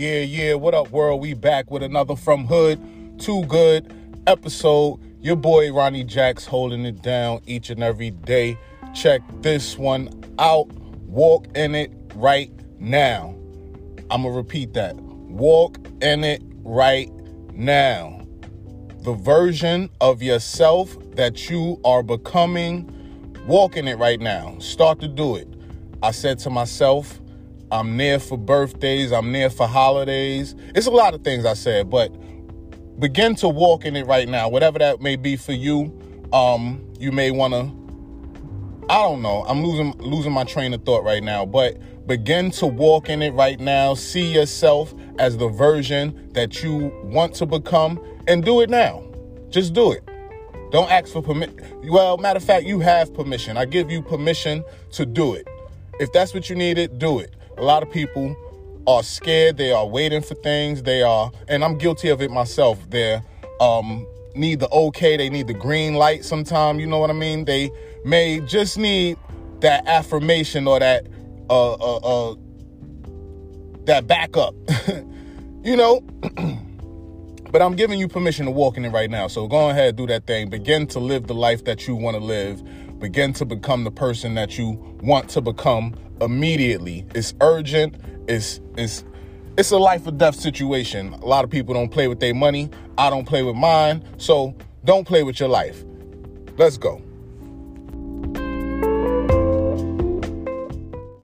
Yeah, yeah. What up, world? We back with another From Hood to Good episode. Your boy Ronnie Jacks holding it down each and every day. Check this one out. Walk in it right now. I'm going to repeat that. Walk in it right now. The version of yourself that you are becoming, walk in it right now. Start to do it. I said to myself, I'm near for birthdays, I'm near for holidays. It's a lot of things I said, but begin to walk in it right now, whatever that may be for you. Um, you may want to I don't know. I'm losing losing my train of thought right now, but begin to walk in it right now. See yourself as the version that you want to become and do it now. Just do it. Don't ask for permission. Well, matter of fact, you have permission. I give you permission to do it. If that's what you needed, do it. A lot of people are scared. They are waiting for things. They are, and I'm guilty of it myself. They um, need the okay. They need the green light. Sometime, you know what I mean. They may just need that affirmation or that uh, uh, uh that backup. you know. but I'm giving you permission to walk in it right now. So go ahead, do that thing. Begin to live the life that you want to live. Begin to become the person that you want to become immediately. It's urgent. It's it's it's a life or death situation. A lot of people don't play with their money. I don't play with mine. So don't play with your life. Let's go.